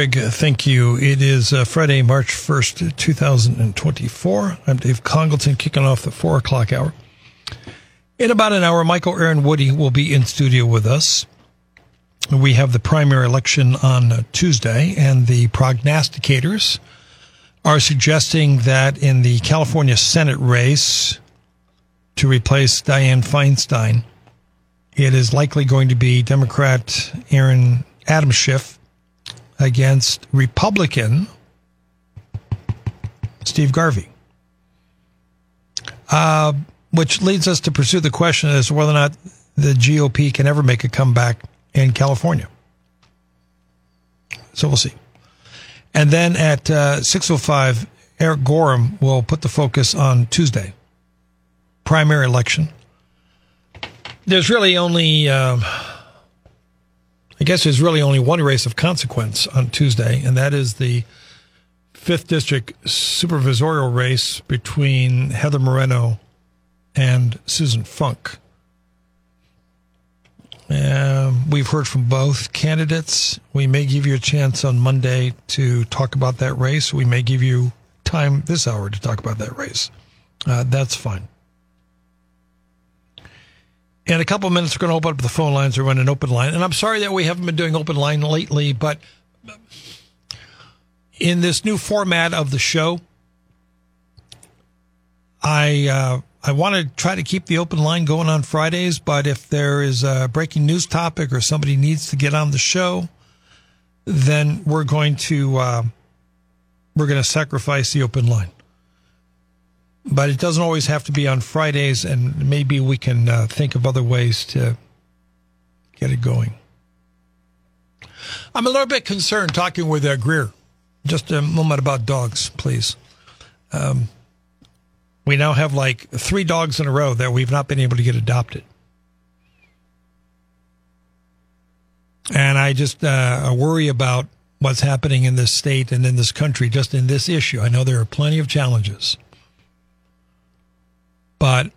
Craig. Thank you. It is uh, Friday, March 1st, 2024. I'm Dave Congleton, kicking off the four o'clock hour. In about an hour, Michael Aaron Woody will be in studio with us. We have the primary election on uh, Tuesday, and the prognosticators are suggesting that in the California Senate race to replace Dianne Feinstein, it is likely going to be Democrat Aaron Adam Schiff against Republican Steve Garvey. Uh, which leads us to pursue the question as to whether or not the GOP can ever make a comeback in California. So we'll see. And then at uh, 6.05, Eric Gorham will put the focus on Tuesday, primary election. There's really only... Uh, I guess there's really only one race of consequence on Tuesday, and that is the fifth district supervisorial race between Heather Moreno and Susan Funk. Um, we've heard from both candidates. We may give you a chance on Monday to talk about that race. We may give you time this hour to talk about that race. Uh, that's fine. In a couple of minutes, we're going to open up the phone lines or run an open line. And I'm sorry that we haven't been doing open line lately, but in this new format of the show, I uh, I want to try to keep the open line going on Fridays. But if there is a breaking news topic or somebody needs to get on the show, then we're going to uh, we're going to sacrifice the open line but it doesn't always have to be on Fridays, and maybe we can uh, think of other ways to get it going. I'm a little bit concerned talking with uh, Greer. Just a moment about dogs, please. Um, we now have like three dogs in a row that we've not been able to get adopted. And I just uh, worry about what's happening in this state and in this country, just in this issue. I know there are plenty of challenges. But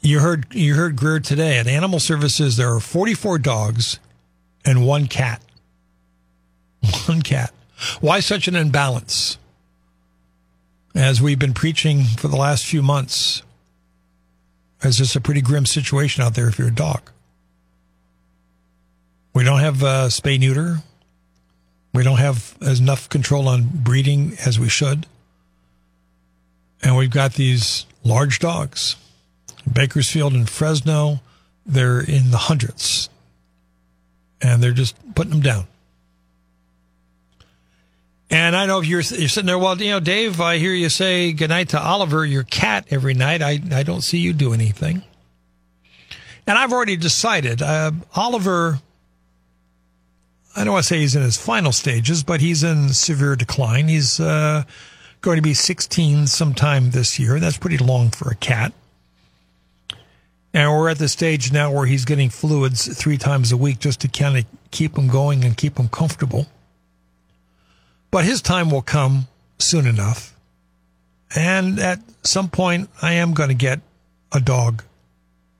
you heard you heard Greer today at Animal Services. There are 44 dogs and one cat. One cat. Why such an imbalance? As we've been preaching for the last few months, it's just a pretty grim situation out there if you're a dog. We don't have uh, spay neuter. We don't have enough control on breeding as we should. And we've got these large dogs. Bakersfield and Fresno, they're in the hundreds. And they're just putting them down. And I know if you're, you're sitting there, well, you know, Dave, I hear you say goodnight to Oliver, your cat, every night. I, I don't see you do anything. And I've already decided, uh, Oliver, I don't want to say he's in his final stages, but he's in severe decline. He's, uh, going to be 16 sometime this year. That's pretty long for a cat. And we're at the stage now where he's getting fluids three times a week just to kind of keep him going and keep him comfortable. But his time will come soon enough. And at some point, I am going to get a dog,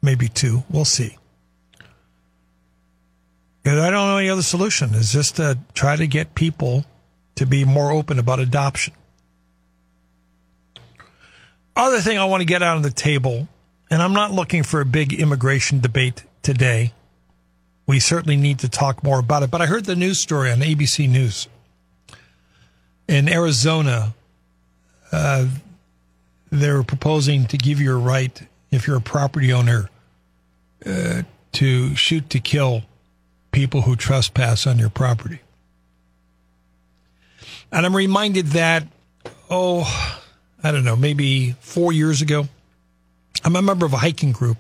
maybe two. We'll see. Because I don't know any other solution. Is just to try to get people to be more open about adoption other thing I want to get out on the table, and I'm not looking for a big immigration debate today. We certainly need to talk more about it. But I heard the news story on ABC News. In Arizona, uh, they're proposing to give you a right, if you're a property owner, uh, to to shoot to kill people who trespass on your property. And I'm reminded that, oh, I don't know, maybe four years ago, I'm a member of a hiking group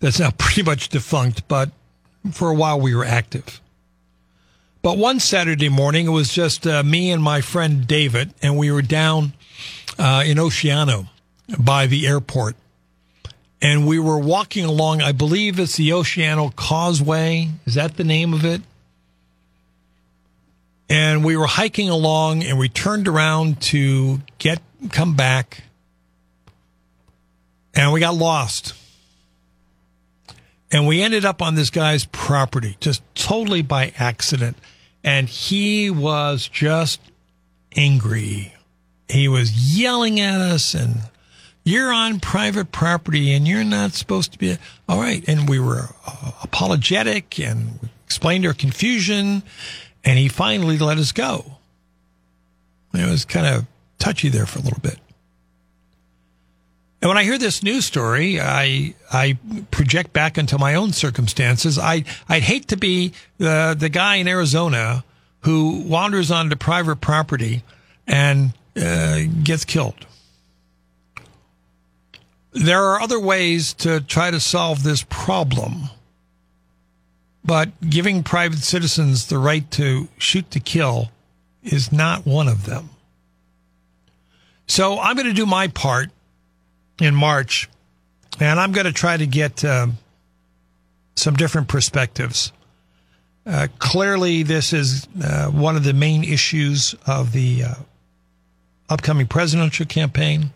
that's now pretty much defunct, but for a while we were active. But one Saturday morning, it was just uh, me and my friend David, and we were down uh, in Oceano by the airport. And we were walking along, I believe it's the Oceano Causeway. Is that the name of it? And we were hiking along and we turned around to get come back and we got lost. And we ended up on this guy's property just totally by accident. And he was just angry. He was yelling at us and you're on private property and you're not supposed to be. All right. And we were uh, apologetic and explained our confusion. And he finally let us go. It was kind of touchy there for a little bit. And when I hear this news story, I I project back into my own circumstances. I I'd hate to be the the guy in Arizona who wanders onto private property and uh, gets killed. There are other ways to try to solve this problem, but giving private citizens the right to shoot to kill is not one of them. So I'm going to do my part in March, and I'm going to try to get um, some different perspectives. Uh, clearly, this is uh, one of the main issues of the uh, upcoming presidential campaign.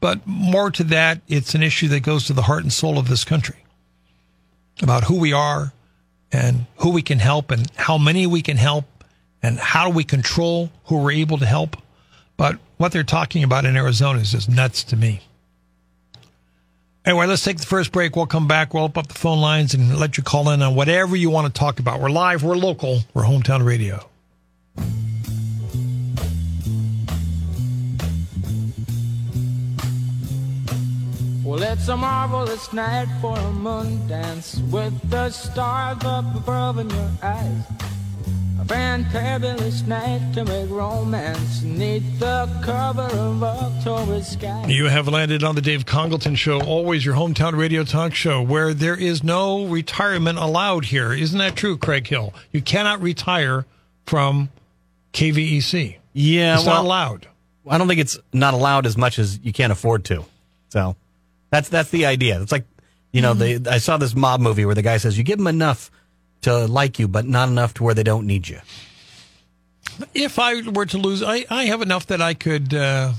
But more to that, it's an issue that goes to the heart and soul of this country about who we are and who we can help and how many we can help and how do we control who we're able to help. But what they're talking about in Arizona is just nuts to me. Anyway, let's take the first break. We'll come back. We'll open up the phone lines and let you call in on whatever you want to talk about. We're live, we're local, we're hometown radio. Well, it's a marvelous night for a moon dance with the stars up above in your eyes. A fantabulous night to make romance neath the cover of October sky. You have landed on the Dave Congleton Show, always your hometown radio talk show, where there is no retirement allowed here. Isn't that true, Craig Hill? You cannot retire from KVEC. Yeah, It's well, not allowed. I don't think it's not allowed as much as you can't afford to. So that's that's the idea. It's like you know, Mm-hmm. the I saw this mob movie where the guy says you give them enough to like you, but not enough to where they don't need you. If I were to lose, I, I have enough that I could, uh,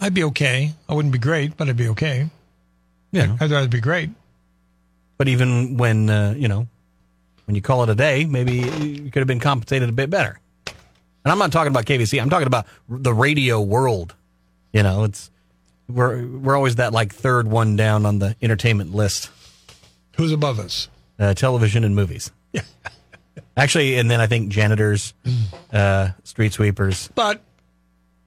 I'd be okay. I wouldn't be great, but I'd be okay. Yeah. I'd rather be great. But even when uh, you know when you call it a day, maybe you could have been compensated a bit better. And I'm not talking about KVEC. I'm talking about the radio world. You know, it's we're we're always that like third one down on the entertainment list. Who's above us? uh, television and movies. Actually, and then I think janitors, uh, street sweepers, But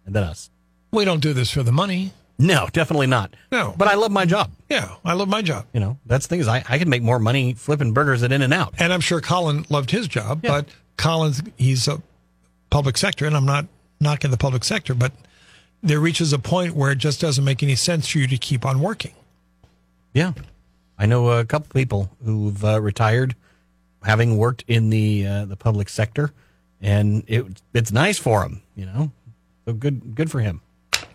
and then us. we don't do this for the money. No, definitely not. No. but I love my job. Yeah, I love my job. You know, that's the thing is I, I can make more money flipping burgers at In and Out. And I'm sure Colin loved his job, Yeah. but Colin's, he's a public sector, and I'm not knocking the public sector, but there reaches a point where it just doesn't make any sense for you to keep on working. Yeah, I know a couple people who've uh, retired, having worked in the uh, the public sector, and it it's nice for him, You know, so good good for him.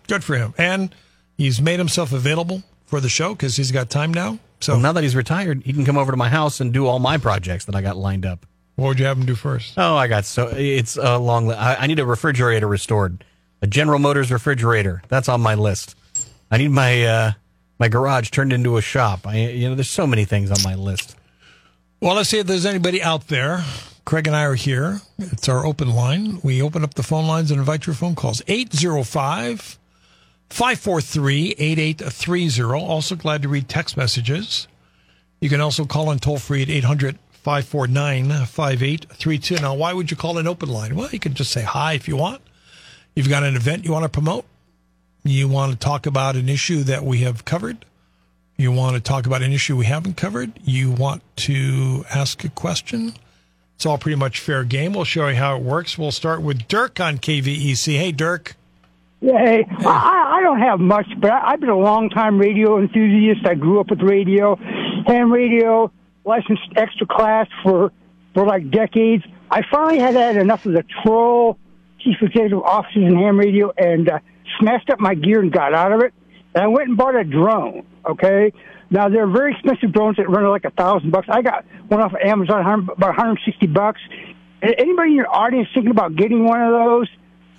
Good for him. And he's made himself available for the show because he's got time now. So So now that he's retired, he can come over to my house and do all my projects that I got lined up. what would you have him do first? Oh, I got so it's a long. I, I need a refrigerator restored, a General Motors refrigerator. That's on my list. I need my uh, my garage turned into a shop. I you know, there's so many things on my list. Well, let's see if there's anybody out there. Craig and I are here. It's our open line. We open up the phone lines and invite your phone calls. 805 543 8830. Also glad to read text messages. You can also call in toll free at 800 549 5832. Now, why would you call an open line? Well, you can just say hi if you want. You've got an event you want to promote, you want to talk about an issue that we have covered, You want to talk about an issue we haven't covered? You want to ask a question? It's all pretty much fair game. We'll show you how it works. We'll start with Dirk on KVEC. Hey, Dirk. Yeah, hey, I, I don't have much, but I, I've been a long time radio enthusiast. I grew up with radio, ham radio, licensed extra class for for like decades. I finally had had enough of the troll chief executive officers in ham radio and uh, smashed up my gear and got out of it. And I went and bought a drone. Okay, now they're very expensive drones that run like a thousand bucks. I got one off of Amazon about 160 bucks. Anybody in your audience thinking about getting one of those?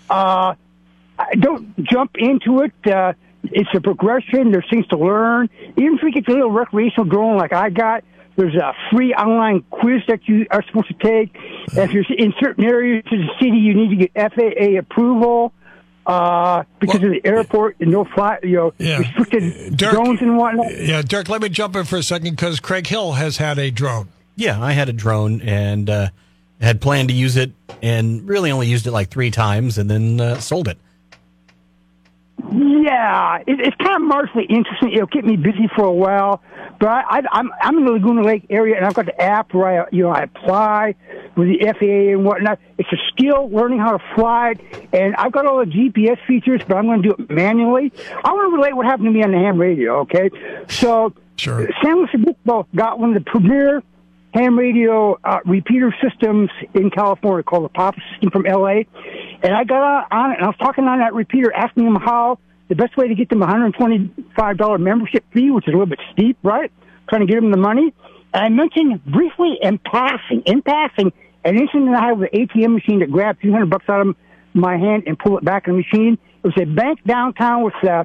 Uh, don't jump into it. Uh, it's a progression. There's things to learn. Even if you get a little recreational drone like I got, there's a free online quiz that you are supposed to take. If you're in certain areas of the city, you need to get FAA approval uh, because well, of the airport and no fly, you know, yeah. restricted Dirk, drones and whatnot. Yeah, Dirk, let me jump in for a second because Craig Hill has had a drone. Yeah, I had a drone and uh, had planned to use it and really only used it like three times and then uh, sold it. Yeah, it, it's kind of marginally interesting. It'll keep me busy for a while, but I, I, I'm I'm in the Laguna Lake area, and I've got the app where I you know I apply with the FAA and whatnot. It's a skill learning how to fly it, and I've got all the GPS features, but I'm going to do it manually. I want to relate what happened to me on the ham radio. Okay, so sure. San Luis Obispo got one of the premier ham radio uh, repeater systems in California called the Pop system from LA. And I got on it and I was talking on that repeater, asking them how the best way to get them a $125 membership fee, which is a little bit steep, right? Trying to get them the money. And I mentioned briefly in passing, in passing, an incident I had with an ATM machine that grabbed 300 bucks out of my hand and pulled it back in the machine. It was a bank downtown with uh,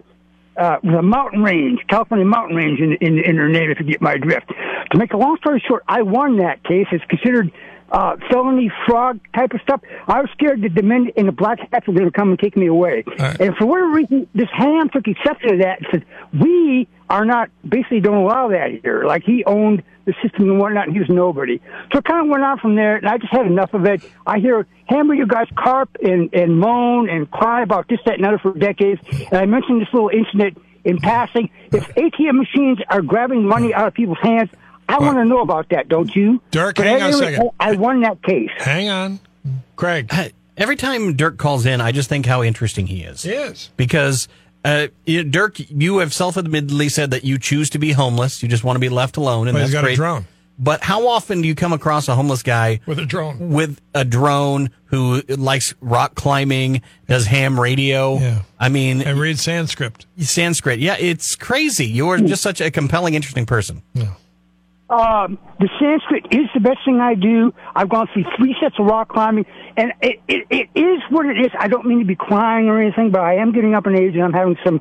uh, with a mountain range, California mountain range in, in, in their name, if you get my drift. To make a long story short, I won that case. It's considered uh, felony fraud type of stuff. I was scared that the Dominion and the Black Hats were going to come and take me away. Right. And for whatever reason, this ham took exception to that and said, we are not, basically don't allow that here. Like he owned the system and whatnot, and he was nobody. So it kind of went on from there, and I just had enough of it. I hear hammer you guys carp and, and moan and cry about this, that, and other for decades. And I mentioned this little incident in passing. If ATM machines are grabbing money out of people's hands, I want to know about that, don't you? Dirk, but hang on a second. I won that case. Hang on. Craig. Every time Dirk calls in, I just think how interesting he is. He is. Because uh, Dirk, you have self-admittedly said that you choose to be homeless. You just want to be left alone, and but that's he's got great. a drone. But how often do you come across a homeless guy with a drone? With a drone who likes rock climbing, does ham radio. Yeah. I mean, and reads Sanskrit. Sanskrit. Yeah, it's crazy. You're just such a compelling, interesting person. Yeah. Um, the Sanskrit is the best thing I do. I've gone through three sets of rock climbing, and it, it, it is what it is. I don't mean to be crying or anything, but I am getting up in age and I'm having some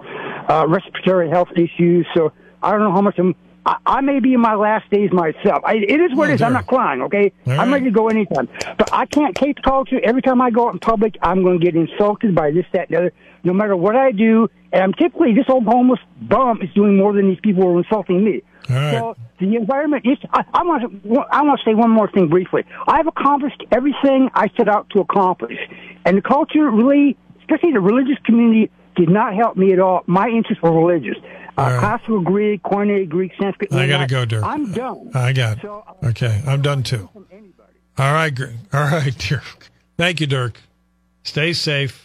uh, respiratory health issues. So I don't know how much I'm. I, I may be in my last days myself. I, it is what it is. I'm not crying, okay? All I'm ready to go anytime. But I can't take the culture. Every time I go out in public, I'm going to get insulted by this, that, and the other. No matter what I do, and I'm typically this old homeless bum is doing more than these people are insulting me. Right. So the environment is. I, I want to. I want to say one more thing briefly. I've accomplished everything I set out to accomplish, and the culture really, especially the religious community, did not help me at all. My interests were religious. Uh, right. classical Greek, Koine Greek, Sanskrit. I got to go, Dirk. I'm done. I got. So, okay, I'm done too. All right, all right, Dirk. Thank you, Dirk. Stay safe.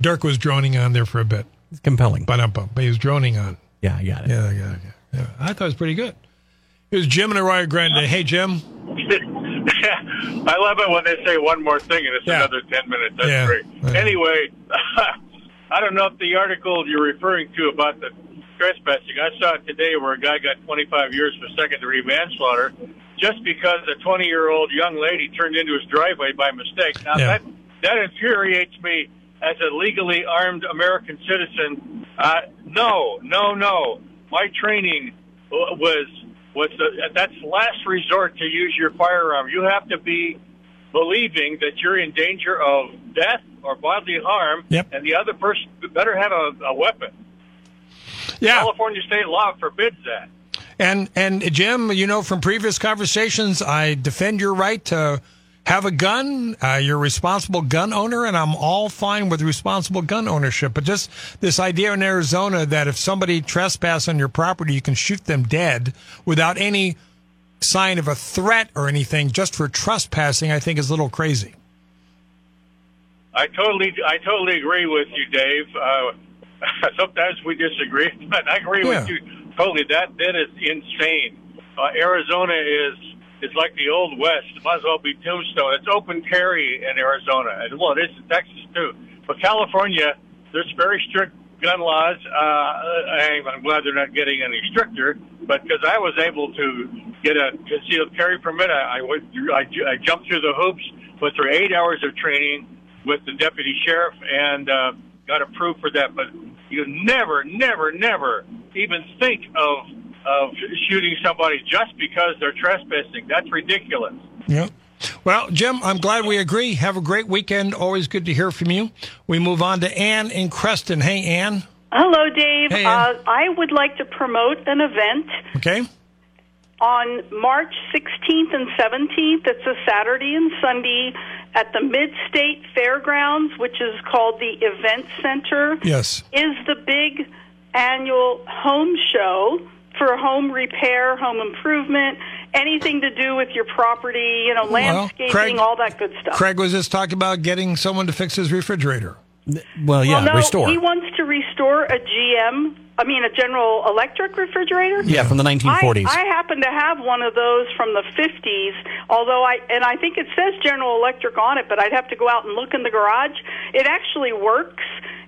Dirk was droning on there for a bit, It's compelling. but but he was droning on. yeah, I got it. Yeah, yeah, yeah. yeah. I thought it was pretty good. Here's Jim in Arroyo Grande. Hey, Jim. I love it when they say one more thing and it's Yeah. another 10 minutes. That's Yeah. great. Yeah. Anyway, I don't know if the article you're referring to about the trespassing, I saw it today where a guy got 25 years for second degree manslaughter just because a 20 year old young lady turned into his driveway by mistake. Now, Yeah. that, that infuriates me as a legally armed American citizen. Uh, no, no, no. My training uh, was was the, that's last resort to use your firearm. You have to be believing that you're in danger of death or bodily harm, Yep. and the other person better have a, a weapon. Yeah, California state law forbids that. and and Jim, you know from previous conversations, I defend your right to have a gun. Uh, you're a responsible gun owner, and I'm all fine with responsible gun ownership. But just this idea in Arizona that if somebody trespass on your property, you can shoot them dead without any sign of a threat or anything, just for trespassing, I think is a little crazy. I totally, I totally agree with you, Dave. Uh, sometimes we disagree, but I agree Yeah. with you totally. That that is insane. Uh, Arizona is is like the old west. It might as well be Tombstone. It's open carry in Arizona, and well, it is in Texas too. But California, there's very strict gun laws. Uh, I'm glad they're not getting any stricter, but because I was able to get a concealed carry permit, I, I went through, I, I jumped through the hoops, went through eight hours of training with the deputy sheriff, and uh, got approved for that. But you never, never, never even think of of shooting somebody just because they're trespassing. That's ridiculous. Yep. Well, Jim, I'm glad we agree. Have a great weekend. Always good to hear from you. We move on to Ann in Creston. Hey, Ann. Hello, Dave. Hey, Ann. uh, I would like to promote an event Okay. on March 16th and 17th. It's a Saturday and Sunday at the Mid State Fairgrounds, which is called the Event Center. Yes. Is the big annual home show for home repair, home improvement, anything to do with your property, you know, landscaping, Craig- all that good stuff. Craig was just talking about getting someone to fix his refrigerator. Well, yeah, well, no, restore. he wants to restore a GM, I mean, a General Electric refrigerator. yeah, from the 1940s. I, I happen to have one of those from the 50s, although I and I think it says General Electric on it, but I'd have to go out and look in the garage. It actually works,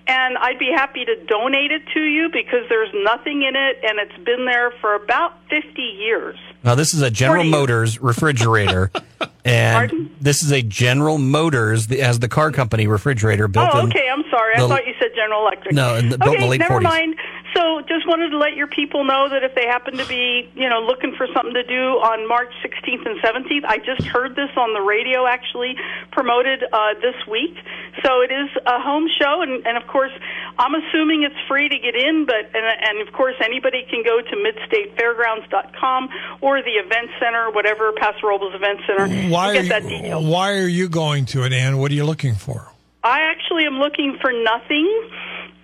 and I'd be happy to donate it to you because there's nothing in it, and it's been there for about 50 years. now, this is a General Motors refrigerator, and Pardon? this is a General Motors as the car company refrigerator built Oh, in. okay. I'm sorry. I the- thought you said General Electric. No, in the- built in okay, the late never 40s. mind. So, just wanted to let your people know that if they happen to be, you know, looking for something to do on March 16th and 17th, I just heard this on the radio, actually promoted uh, this week. So it is a home show, and, and of course, I'm assuming it's free to get in, but and, and of course, anybody can go to midstatefairgrounds.com or the event center, whatever Paso Robles Event Center, Why to are, get that detail. you, why are you going to it, Ann? What are you looking for? I actually am looking for nothing,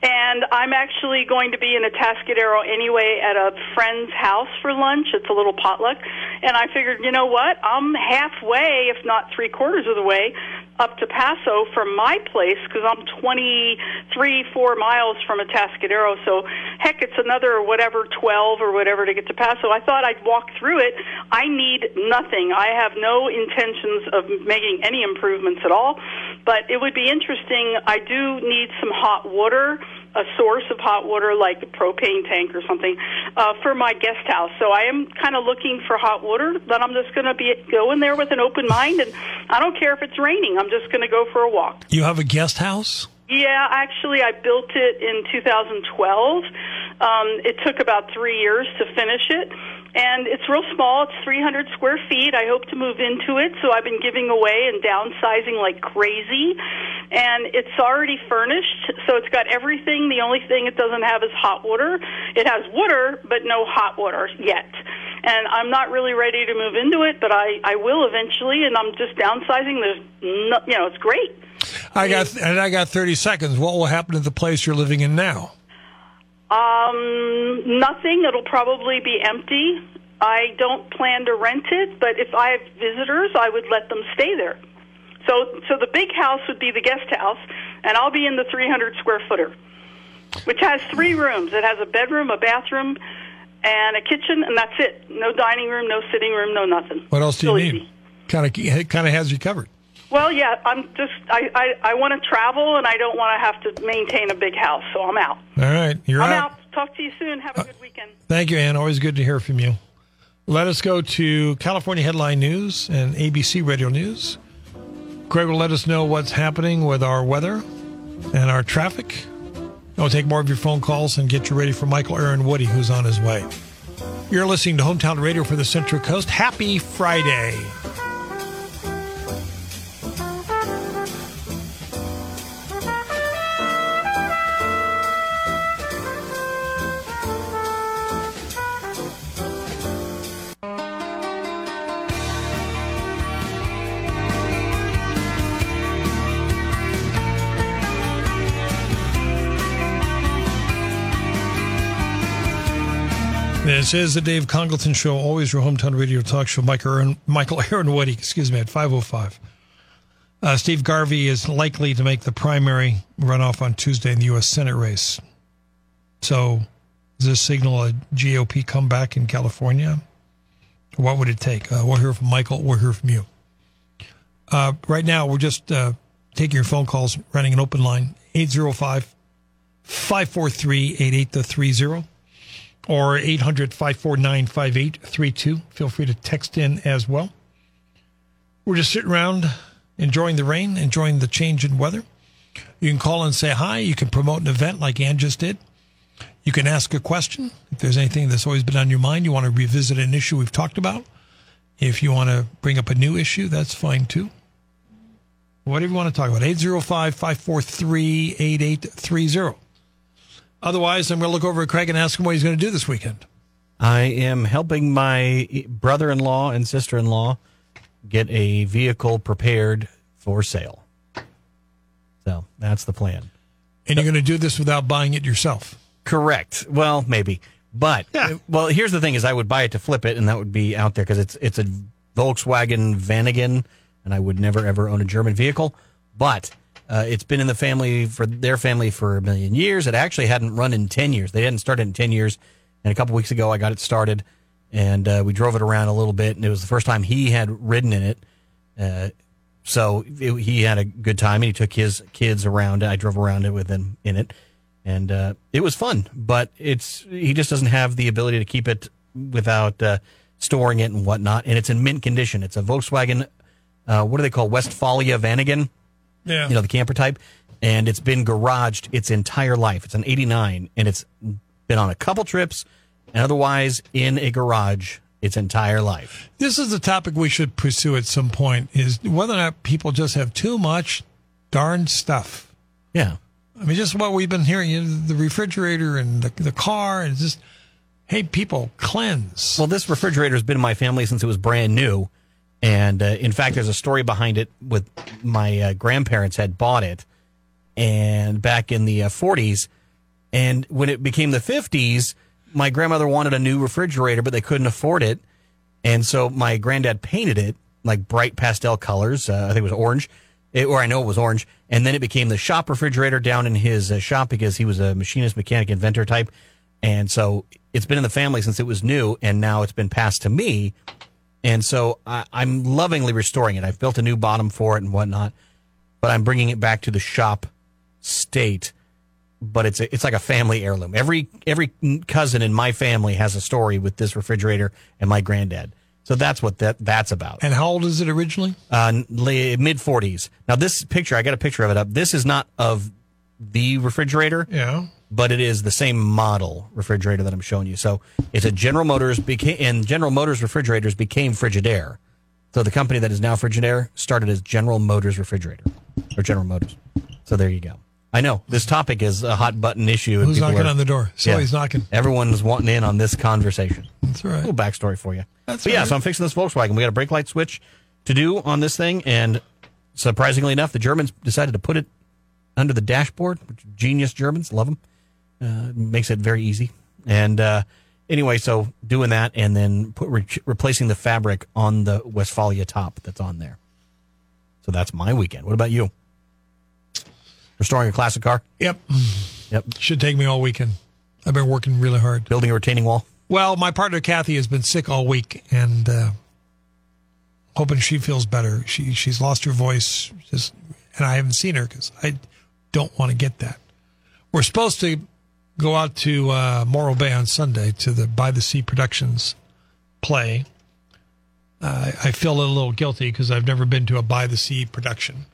and I'm actually going to be in a Atascadero anyway at a friend's house for lunch. It's a little potluck, and I figured, you know what? I'm halfway, if not three quarters of the way, up to Paso from my place because I'm 23, four miles from Atascadero. So, heck, it's another whatever 12 or whatever to get to Paso. I thought I'd walk through it. I need nothing. I have no intentions of making any improvements at all, but it would be interesting. I do need some hot water a source of hot water, like a propane tank or something, uh, for my guest house. So I am kind of looking for hot water, but I'm just going to be going there with an open mind, and I don't care if it's raining. I'm just going to go for a walk. You have a guest house? Yeah, actually, I built it in 2012. Um, it took about three years to finish it, and it's real small. It's 300 square feet. I hope to move into it, so I've been giving away and downsizing like crazy. And it's already furnished, so it's got everything. The only thing it doesn't have is hot water. It has water, but no hot water yet. And I'm not really ready to move into it, but I, I will eventually. And I'm just downsizing. There's, no, you know, it's great. I got and I got 30 seconds. What will happen to the place you're living in now? Um, nothing. It'll probably be empty. I don't plan to rent it, but if I have visitors, I would let them stay there. So, so the big house would be the guest house, and I'll be in the 300 square footer, which has three rooms. It has a bedroom, a bathroom, and a kitchen, and that's it. No dining room, no sitting room, no nothing. What else do you need? Kind of kind of has you covered. Well, yeah, I'm just I I, I want to travel, and I don't want to have to maintain a big house, so I'm out. All right, you're I'm out. out. Talk to you soon. Have a uh, good weekend. Thank you, Ann. Always good to hear from you. Let us go to California Headline News and ABC Radio News. Greg will let us know what's happening with our weather and our traffic. I'll take more of your phone calls and get you ready for Michael Aaron Woody, who's on his way. You're listening to Hometown Radio for the Central Coast. Happy Friday. This is the Dave Congleton Show, always your hometown radio talk show. Michael Aaron, Michael Aaron Woody, excuse me, at 505. Uh, Steve Garvey is likely to make the primary runoff on Tuesday in the U.S. Senate race. So, does this signal a GOP comeback in California? What would it take? Uh, we'll hear from Michael. We'll hear from you. Uh, right now, we're just uh, taking your phone calls, running an open line 805 543 8830 or 800 549 5832. Feel free to text in as well. We're just sitting around enjoying the rain, enjoying the change in weather. You can call and say hi. You can promote an event like Ann just did. You can ask a question. If there's anything that's always been on your mind, you want to revisit an issue we've talked about. If you want to bring up a new issue, that's fine too. Whatever you want to talk about. 805 543 8830. Otherwise, I'm going to look over at Craig and ask him what he's going to do this weekend. I am helping my brother in law and sister in law get a vehicle prepared for sale. So that's the plan. And you're going to do this without buying it yourself. Correct. Well, maybe. But Yeah. well, here's the thing: is I would buy it to flip it, and that would be out there because it's it's a Volkswagen Vanagon, and I would never ever own a German vehicle. But uh, it's been in the family for their family for a million years. It actually hadn't run in ten years. They hadn't started in ten years, and a couple weeks ago I got it started, and uh, we drove it around a little bit, and it was the first time he had ridden in it. Uh, so it, he had a good time, and he took his kids around. I drove around it with him in it, and uh, it was fun. But it's he just doesn't have the ability to keep it without uh, storing it and whatnot. And it's in mint condition. It's a Volkswagen. Uh, what do they call Westfalia Vanagon? Yeah. You know the camper type, and it's been garaged its entire life. It's an '89, and it's been on a couple trips, and otherwise in a garage its entire life. This is a topic we should pursue at some point is whether or not people just have too much darn stuff. Yeah. I mean, just what we've been hearing, you know, the refrigerator and the, the car, and just, hey, people, cleanse. Well, this refrigerator has been in my family since it was brand new. And uh, in fact, there's a story behind it with my uh, grandparents had bought it and back in the uh, 40s. And when it became the 50s, my grandmother wanted a new refrigerator, but they couldn't afford it. And so my granddad painted it like bright pastel colors. Uh, I think it was orange, it, or I know it was orange. And then it became the shop refrigerator down in his uh, shop because he was a machinist, mechanic, inventor type. And so it's been in the family since it was new, and now it's been passed to me. And so I, I'm lovingly restoring it. I've built a new bottom for it and whatnot, but I'm bringing it back to the shop state. But it's a, it's like a family heirloom. Every every cousin in my family has a story with this refrigerator and my granddad. So that's what that that's about. and how old is it originally? Uh, mid 40s. Now this picture, I got a picture of it up. This is not of the refrigerator Yeah. But it is the same model refrigerator that I'm showing you. So it's a General Motors became and General Motors refrigerators became Frigidaire. So the company that is now Frigidaire started as General Motors refrigerator or General Motors. So there you go. I know this topic is a hot button issue. Who's knocking are- on the door? So Yeah. he's knocking. Everyone's wanting in on this conversation. That's all A right. little backstory for you. That's but yeah, so I'm fixing this Volkswagen. We got a brake light switch to do on this thing, and surprisingly enough, the Germans decided to put it under the dashboard. Which genius Germans, love them. Uh, makes it very easy. And uh, anyway, so doing that, and then put re- replacing the fabric on the Westfalia top that's on there. So that's my weekend. What about you? Restoring a classic car, Yep. Yep. Should take me all weekend. I've been working really hard. building a retaining wall. Well, my partner Kathy has been sick all week, and uh, hoping she feels better. She she's lost her voice, just, and I haven't seen her because I don't want to get that. We're supposed to go out to uh, Morro Bay on Sunday to the By the Sea Productions play. Uh, I feel a little guilty because I've never been to a By the Sea production,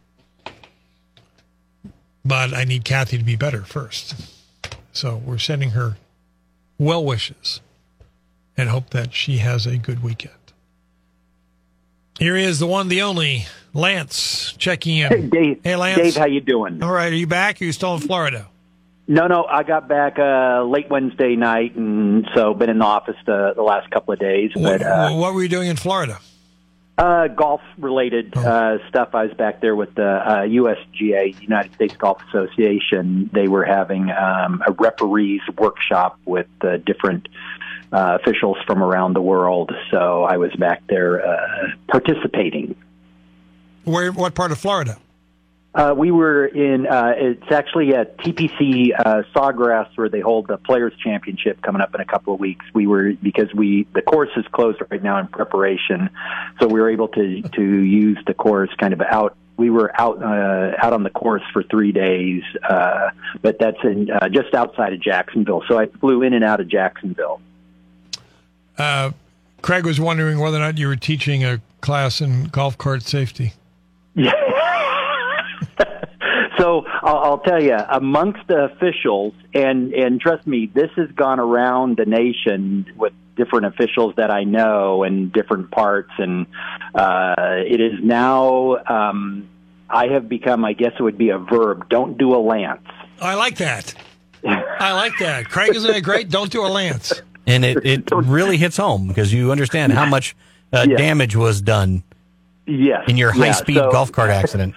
but I need Kathy to be better first. So we're sending her well wishes and hope that she has a good weekend. Here is the one, the only, Lance, checking in. Hey, Dave. Hey, Lance. Dave, how you doing? All right, are you back? Or are you still in Florida? No, no, I got back uh, late Wednesday night, and so been in the office the, the last couple of days. What, uh, what were you doing in Florida? uh, golf related Oh. uh, stuff. I was back there with the uh, USGA, United States Golf Association. They were having um, a referees workshop with uh, different uh, officials from around the world. So I was back there uh, participating. Where? What part of Florida? Uh, we were in. Uh, it's actually at TPC uh, Sawgrass where they hold the Players Championship coming up in a couple of weeks. We were because we the course is closed right now in preparation, so we were able to to use the course kind of out. We were out uh, out on the course for three days, uh, but that's in uh, just outside of Jacksonville. So I flew in and out of Jacksonville. Uh, Craig was wondering whether or not you were teaching a class in golf cart safety. Yeah. so I'll, I'll tell you, amongst the officials, and and trust me, this has gone around the nation with different officials that I know and different parts, and uh, it is now. Um, I have become, I guess it would be a verb. Don't do a lance. I like that. I like that. Craig, isn't it great? Don't do a lance. And it, it really hits home because you understand how much uh, Yeah. damage was done Yes. in your Yeah, high speed so- golf cart accident.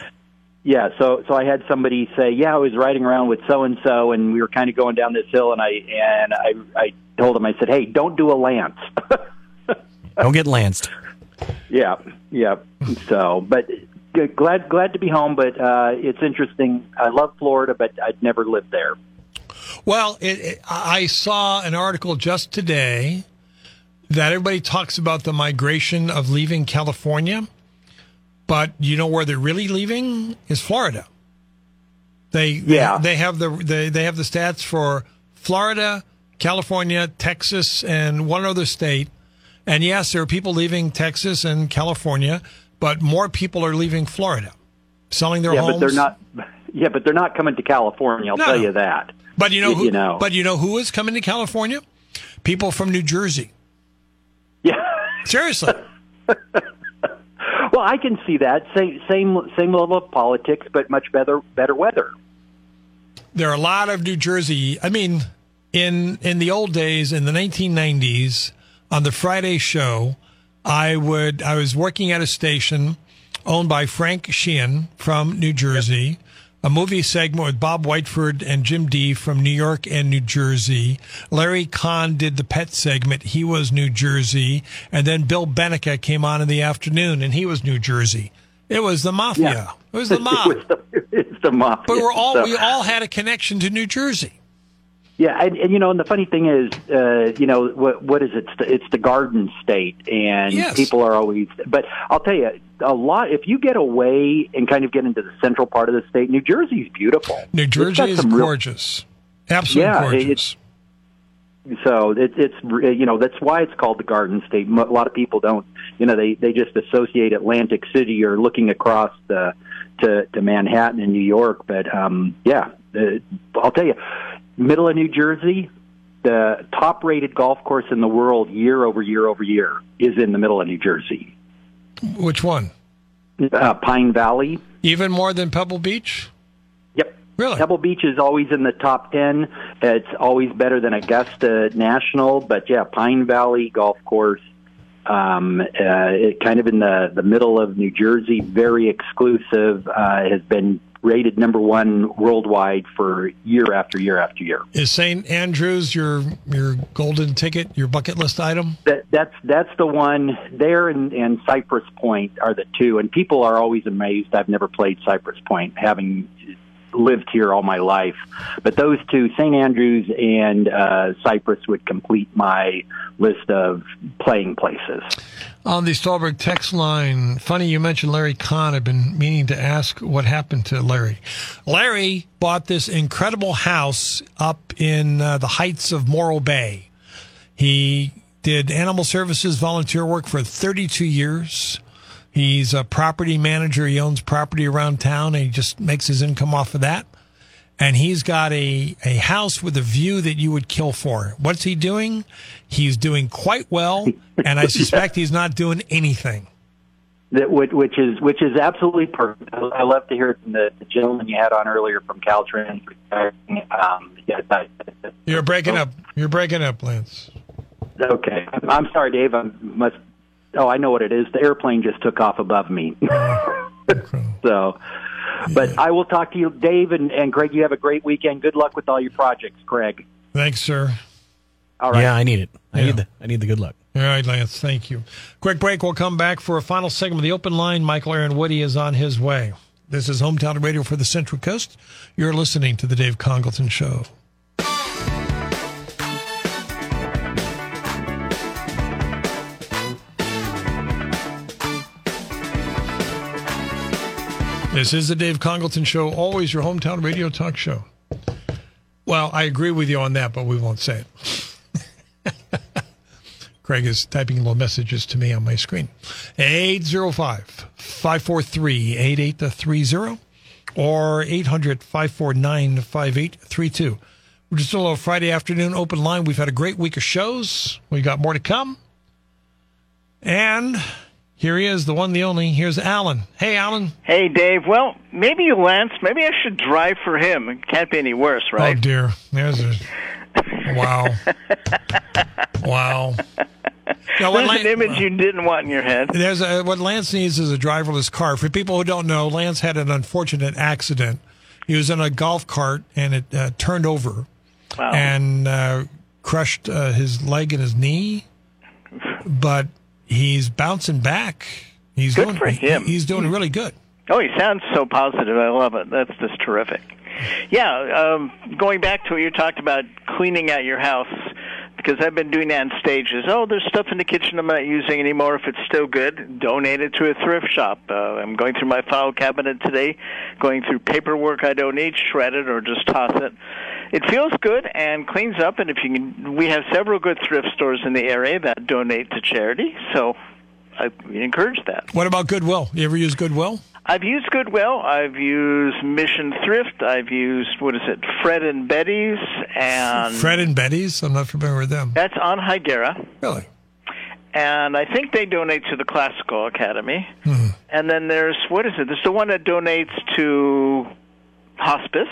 Yeah, so so I had somebody say, "Yeah, I was riding around with so and so, and we were kind of going down this hill, and I and I I told him, I said, "Hey, don't do a lance." Don't get lanced. yeah, yeah. So, but g- glad glad to be home. But uh, it's interesting. I love Florida, but I'd never lived there. Well, it, it, I saw an article just today that everybody talks about the migration of leaving California, but you know where they're really leaving is Florida. They Yeah. they, they have the they, they have the stats for Florida, California, Texas, and one other state. And yes, there are people leaving Texas and California, but more people are leaving Florida, selling their yeah, homes. but they're not. Yeah, but they're not coming to California. I'll No, tell you that. But you know You- who? you know. But you know who is coming to California? People from New Jersey. Yeah. Seriously. Well, I can see that same same same level of politics, but much better better weather. there are a lot of New Jersey. I mean, in in the old days, in the 1990s, on the Friday show, I would I was working at a station owned by Frank Sheehan from New Jersey. A movie segment with Bob Whiteford and Jim D from New York and New Jersey. Larry Kahn did the pet segment. He was New Jersey. And then Bill Benica came on in the afternoon and he was New Jersey. It was the mafia. Yeah. It was the mob. it was the, it's the mafia. But we're all So- we all had a connection to New Jersey. Yeah, and, and you know, and the funny thing is, uh, you know, what what is it? It's the, it's the Garden State, and Yes. people are always. But I'll tell you, a lot. If you get away and kind of get into the central part of the state, New Jersey's beautiful. New Jersey is some real- gorgeous, absolutely Yeah, gorgeous. So it, it's you know that's why it's called the Garden State. A lot of people don't, you know, they they just associate Atlantic City or looking across the to to Manhattan and New York. But um, yeah, uh, I'll tell you, middle of New Jersey, the top rated golf course in the world year over year over year is in the middle of New Jersey, Which one? uh, Pine Valley. Even more than Pebble Beach? Yep. Really? Pebble Beach is always in the top 10. It's always better than Augusta National, but yeah, Pine Valley Golf Course, um, uh, it, kind of in the, the middle of New Jersey, very exclusive, uh, has been rated number one worldwide for year after year after year. Is St. Andrews your your golden ticket, your bucket list item? That, that's that's the one there, and, and Cypress Point are the two. And people are always amazed. I've never played Cypress Point, having lived here all my life. But those two, St. Andrews and uh, Cypress, would complete my list of playing places. On the Stolberg text line, funny you mentioned Larry Kahn. I've been meaning to ask what happened to Larry. Larry bought this incredible house up in uh, the heights of Morro Bay. He did animal services volunteer work for 32 years. He's a property manager. He owns property around town and he just makes his income off of that. And he's got a, a house with a view that you would kill for. What's he doing? He's doing quite well. And I suspect he's not doing anything. That which, is which is absolutely perfect. I love to hear it from the, the gentleman you had on earlier from Caltrans. Um, yeah, I- You're breaking up. You're breaking up, Lance. Okay, I'm- I'm sorry, Dave. I must. Oh, I know what it is. The airplane just took off above me. so, but I will talk to you, Dave and, and Craig. You have a great weekend. Good luck with all your projects, Craig. Thanks, sir. All right. Yeah, I need it. I Yeah. need the I need the good luck. All right, Lance, thank you. Quick break. We'll come back for a final segment of the open line. Michael Aaron Woody is on his way. This is Hometown Radio for the Central Coast. You're listening to the Dave Congleton Show. This is the Dave Congleton Show, always your hometown radio talk show. Well, I agree with you on that, but we won't say it. Craig is typing little messages to me on my screen. 805 543 8830 or 800 549 5832. We're just a little Friday afternoon open line. We've had a great week of shows. We got more to come. And here he is, the one, the only. Here's Alan. Hey, Alan. Hey, Dave. Well, maybe Lance. Maybe I should drive for him. It can't be any worse, right? Oh, dear. There's a. Wow. wow. Now, what There's Lan- an image you didn't want in your head. There's a, what Lance needs is a driverless car. For people who don't know, Lance had an unfortunate accident. He was in a golf cart and it uh, turned over Wow. and uh, crushed uh, his leg and his knee. But he's bouncing back. He's Good doing, for him. He's doing really good. Oh, he sounds so positive. I love it. That's just terrific. Yeah, um, going back to what you talked about cleaning out your house, because I've been doing that in stages. Oh, there's stuff in the kitchen I'm not using anymore. If it's still good, donate it to a thrift shop. Uh, I'm going through my file cabinet today, going through paperwork I don't need, shred it or just toss it. It feels good and cleans up, and if you can, we have several good thrift stores in the area that donate to charity. So I encourage that. What about Goodwill? You ever use Goodwill? I've used Goodwill. I've used Mission Thrift. I've used what is it, Fred and Betty's, and Fred and Betty's? I'm not familiar with them. that's on Higuera. Really? And I think they donate to the Classical Academy. Hmm. And then there's what is it? There's the one that donates to hospice.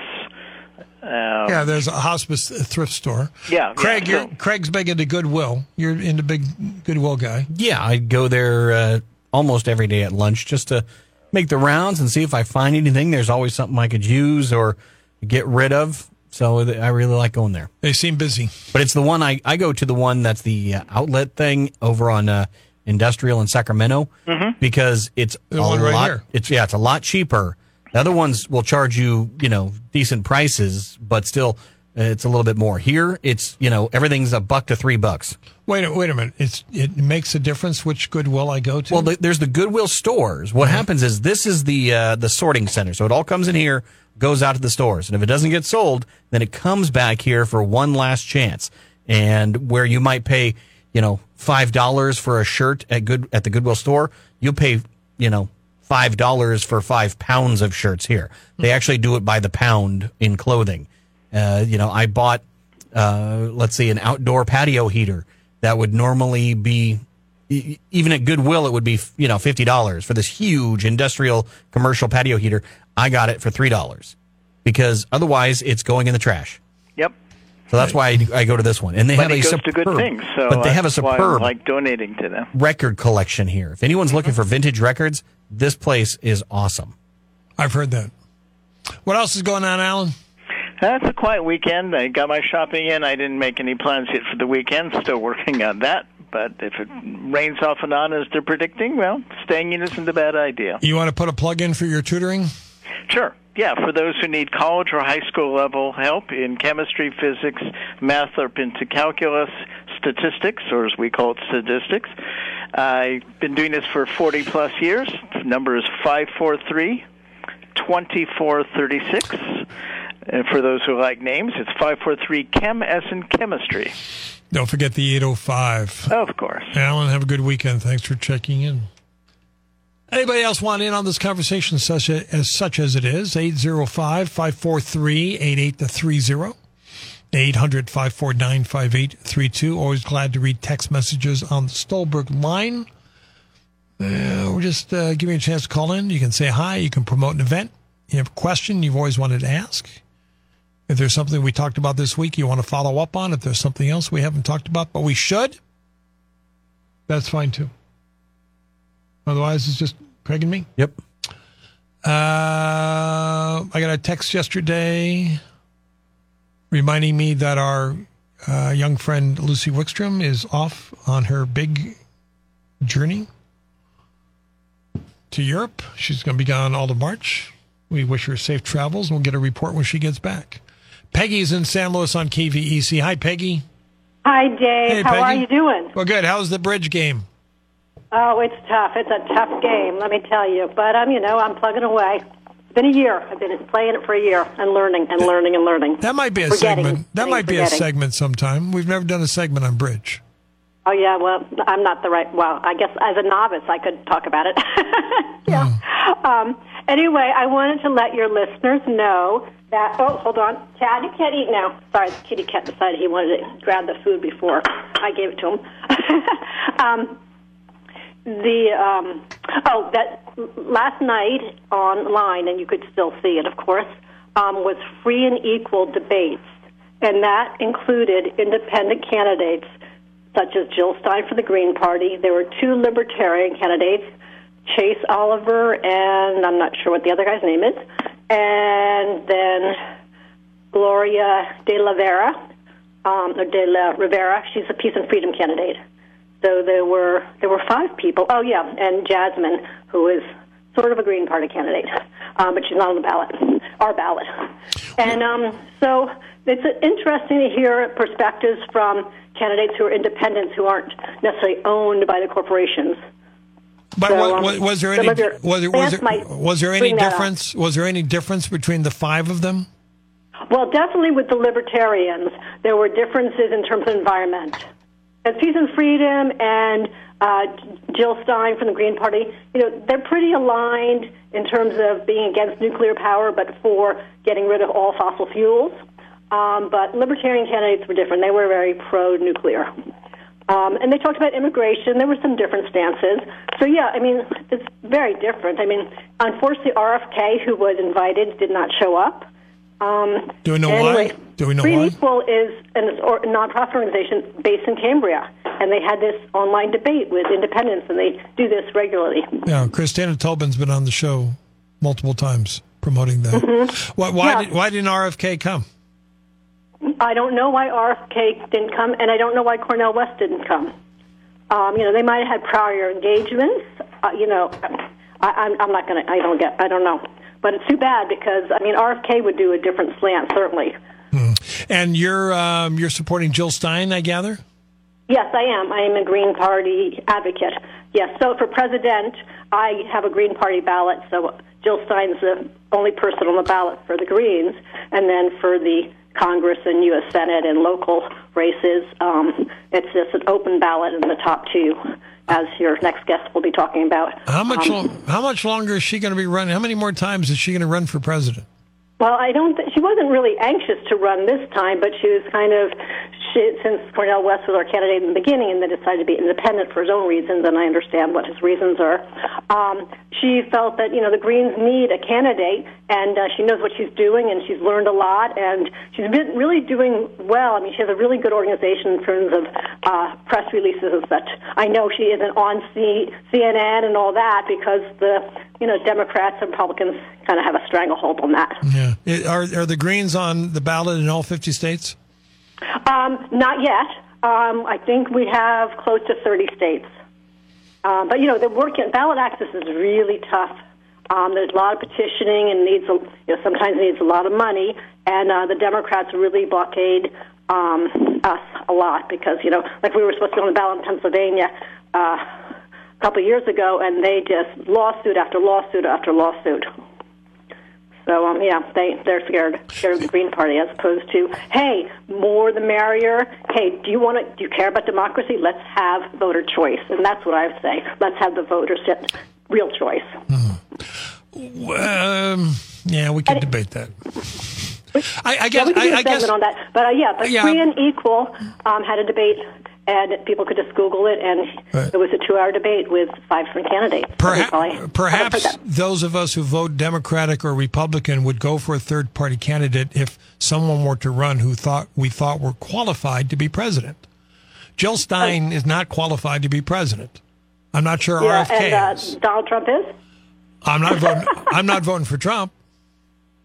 Um, Yeah, there's a hospice thrift store. Yeah, Craig, yeah, you're, so- Craig's big into Goodwill. You're into big Goodwill guy. Yeah, I go there uh, almost every day at lunch just to make the rounds and see if I find anything. There's always something I could use or get rid of. So I really like going there. They seem busy. But it's the one I, I go to the one that's the uh, outlet thing over on uh, Industrial in Sacramento because it's The a one right lot. here. It's yeah, it's a lot cheaper. The other ones will charge you you know decent prices, but still it's a little bit more. Here it's you know everything's a buck to three bucks. Wait, a- wait a minute. It's it makes a difference which Goodwill I go to. Well, the, there's the Goodwill stores. What happens is this is the uh, the sorting center, so it all comes in here, goes out to the stores, and if it doesn't get sold, then it comes back here for one last chance. And where you might pay, you know, five dollars for a shirt at good at the Goodwill store, you'll pay, you know, five dollars for five pounds of shirts here. They actually do it by the pound in clothing. Uh, you know, I bought, uh, let's see, an outdoor patio heater that would normally be even at Goodwill, it would be you know fifty dollars for this huge industrial commercial patio heater. I got it for three dollars because otherwise it's going in the trash. Yep. So that's why I, I go to this one, and they Money have a goes to good superb- things. So but they have a that's why I superb like donating to them. record collection here. If anyone's looking for vintage records, this place is awesome. I've heard that. What else is going on, Alan? That's a quiet weekend. I got my shopping in. I didn't make any plans yet for the weekend. Still working on that. But if it rains off and on as they're predicting, well, staying in isn't a bad idea. You want to put a plug in for your tutoring? Sure. Yeah, for those who need college or high school level help in chemistry, physics, math, or into calculus, statistics, or as we call it, statistics. I've been doing this for 40 plus years. The number is 543 2436. And for those who like names, it's 543 Chem S in chemistry. Don't forget the 805. Of course. Alan, have a good weekend. Thanks for checking in. Anybody else want in on this conversation such a, as such as it is? 805-543-8830. 800-549-5832. Always glad to read text messages on the Stolberg line. Uh, we're just uh, giving you a chance to call in. You can say hi. You can promote an event. You have a question you've always wanted to ask. If there's something we talked about this week you want to follow up on, if there's something else we haven't talked about, but we should, that's fine too. Otherwise, it's just Craig and me. Yep. Uh, I got a text yesterday reminding me that our uh, young friend Lucy Wickstrom is off on her big journey to Europe. She's going to be gone all of March. We wish her safe travels, and we'll get a report when she gets back. Peggy's in San Luis on KVEC. Hi, Peggy. Hi, Dave. Hey, How are you doing? Well, good. How's the bridge game? Oh, it's tough. It's a tough game, let me tell you. But I'm, you know, I'm plugging away. It's been a year. I've been playing it for a year and learning and learning and learning. That might be a Forgetting, segment. That might be a segment sometime. We've never done a segment on bridge. Oh yeah, well, I'm not the right. Well, I guess as a novice, I could talk about it. yeah. Um, anyway, I wanted to let your listeners know that. Oh, hold on, Chad, you can't eat now. Sorry, the kitty cat decided he wanted to grab the food before I gave it to him. um, the um, oh, that last night online, and you could still see it, of course, um, was free and equal debates, and that included independent candidates such as Jill Stein for the Green Party. There were two libertarian candidates, Chase Oliver, and I'm not sure what the other guy's name is, and then Gloria De La Vera, um, or De La Rivera. She's a peace and freedom candidate. So there were there were five people. Oh yeah, and Jasmine, who is sort of a Green Party candidate, um, but she's not on the ballot, our ballot. And um, so it's interesting to hear perspectives from candidates who are independents who aren't necessarily owned by the corporations. But So, um, was there any was there was there, was there any bring that up. difference was there any difference between the five of them? Well, definitely with the libertarians, there were differences in terms of environment. And Freedom and uh, Jill Stein from the Green Party, you know, they're pretty aligned in terms of being against nuclear power, but for getting rid of all fossil fuels. Um, but libertarian candidates were different. They were very pro-nuclear. Um, and they talked about immigration. There were some different stances. So, yeah, I mean, it's very different. I mean, unfortunately, RFK, who was invited, did not show up. Um, Do we know anyway, why? Do we know Free why? Equal is an or, a nonprofit organization based in Cambria, and they had this online debate with independents, and they do this regularly. Yeah, Christina Tobin's been on the show multiple times promoting that. Mhm. Why why, Yeah. did, why didn't RFK come? I don't know why RFK didn't come, and I don't know why Cornel West didn't come. Um, you know, they might have had prior engagements. Uh, you know, I, I'm, I'm not going to. I don't get. I don't know. But it's too bad because I mean, RFK would do a different slant, certainly. And you're um, you're supporting Jill Stein, I gather. Yes, I am. I am a Green Party advocate. Yes. So for president, I have a Green Party ballot. So Jill Stein's the only person on the ballot for the Greens, and then for the Congress and U.S. Senate and local races, um, it's just an open ballot in the top two, as your next guest will be talking about. How much Um, lo- how much longer is she going to be running? How many more times is she going to run for president? Well, I don't. Th- she wasn't really anxious to run this time, but she was kind of she, since Cornel West was our candidate in the beginning, and then decided to be independent for his own reasons, and I understand what his reasons are. Um, she felt that you know the Greens need a candidate, and uh, she knows what she's doing, and she's learned a lot, and she's been really doing well. I mean, she has a really good organization in terms of uh, press releases. That I know she isn't on C- CNN and all that because the you know Democrats and Republicans kind of have a stranglehold on that. Yeah. Are are the Greens on the ballot in all 50 states? Um, not yet. Um, I think we have close to 30 states. Um, but you know, the working ballot access is really tough. Um, there's a lot of petitioning and needs you know, sometimes needs a lot of money, and uh, the Democrats really blockade um, us a lot because you know, like we were supposed to be on the ballot in Pennsylvania uh, a couple years ago, and they just lawsuit after lawsuit after lawsuit. So um, yeah, they they're scared scared of the Green Party as opposed to hey, more the merrier. Hey, do you want to do you care about democracy? Let's have voter choice, and that's what I say. Let's have the voters get real choice. Um, yeah, we could debate that. I, I yeah, guess we could do I, a I guess on that. But uh, yeah, but Yeah. free and equal um, had a debate, and people could just Google it, and Right. it was a two-hour debate with five different candidates. Perha- Probably- I've perhaps those of us who vote Democratic or Republican would go for a third party candidate if someone were to run who thought we thought were qualified to be president. Jill Stein is not qualified to be president. I'm not sure yeah, RFK and is. uh, Donald Trump is. I'm not voting. I'm not voting for Trump.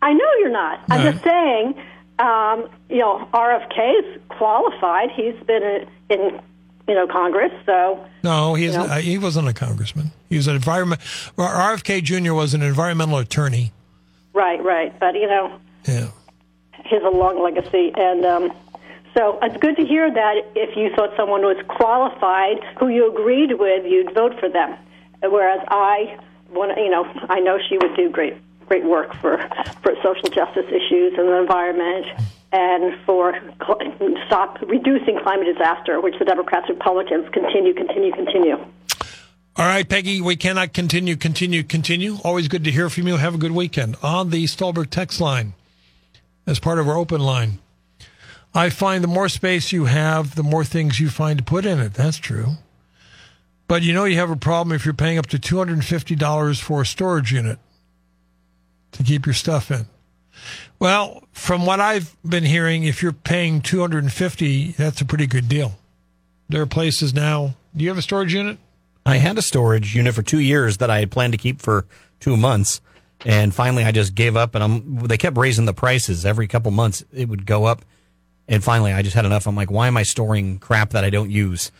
I know you're not. I'm just saying um, you know, RFK is qualified. He's been in, in you know Congress, so No, he, is, You know? uh, he wasn't a congressman. He was an environment. well, RFK Jr. was an environmental attorney. right, right. But you know, Yeah. he has a long legacy, and um, so it's good to hear that if you thought someone was qualified who you agreed with, you'd vote for them. Whereas I, want, you know, I know she would do great, great work for for social justice issues and the environment, and for cl- stop reducing climate disaster, which the Democrats and Republicans continue, continue, continue. All right, Peggy, we cannot continue, continue, continue. Always good to hear from you. Have a good weekend. On the Stolberg text line, as part of our open line, I find the more space you have, the more things you find to put in it. That's true. But you know you have a problem if you're paying up to $250 for a storage unit to keep your stuff in. Well, from what I've been hearing, if you're paying 250, that's a pretty good deal. There are places now. Do you have a storage unit? I had a storage unit for two years that I had planned to keep for two months, and finally I just gave up. And I'm, they kept raising the prices every couple months; it would go up. And finally, I just had enough. I'm like, why am I storing crap that I don't use?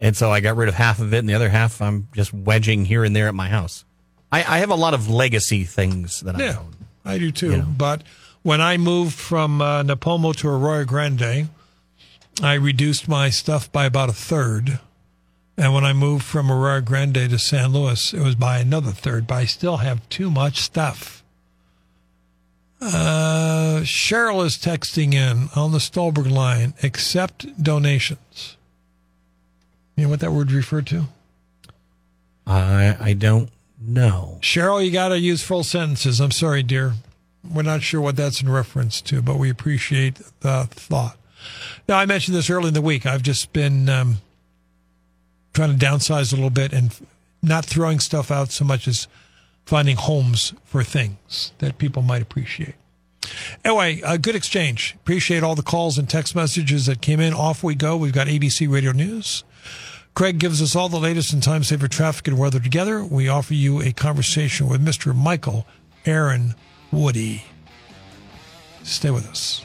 And so I got rid of half of it, and the other half I'm just wedging here and there at my house. I, I have a lot of legacy things that I Yeah, own. I do too. But when I moved from uh, Nipomo to Arroyo Grande, I reduced my stuff by about a third. And when I moved from Arroyo Grande to San Luis, it was by another third. But I still have too much stuff. Uh, Cheryl is texting in on the Stolberg line. Accept donations. You know what that word referred to? I I don't know. Cheryl, you got to use full sentences. I'm sorry, dear. We're not sure what that's in reference to, but we appreciate the thought. Now, I mentioned this early in the week. I've just been um, trying to downsize a little bit and not throwing stuff out so much as finding homes for things that people might appreciate. Anyway, a good exchange. Appreciate all the calls and text messages that came in. Off we go. We've got ABC Radio News. Craig gives us all the latest in time saver traffic and weather together. We offer you a conversation with Mr. Michael Aaron Woody. Stay with us.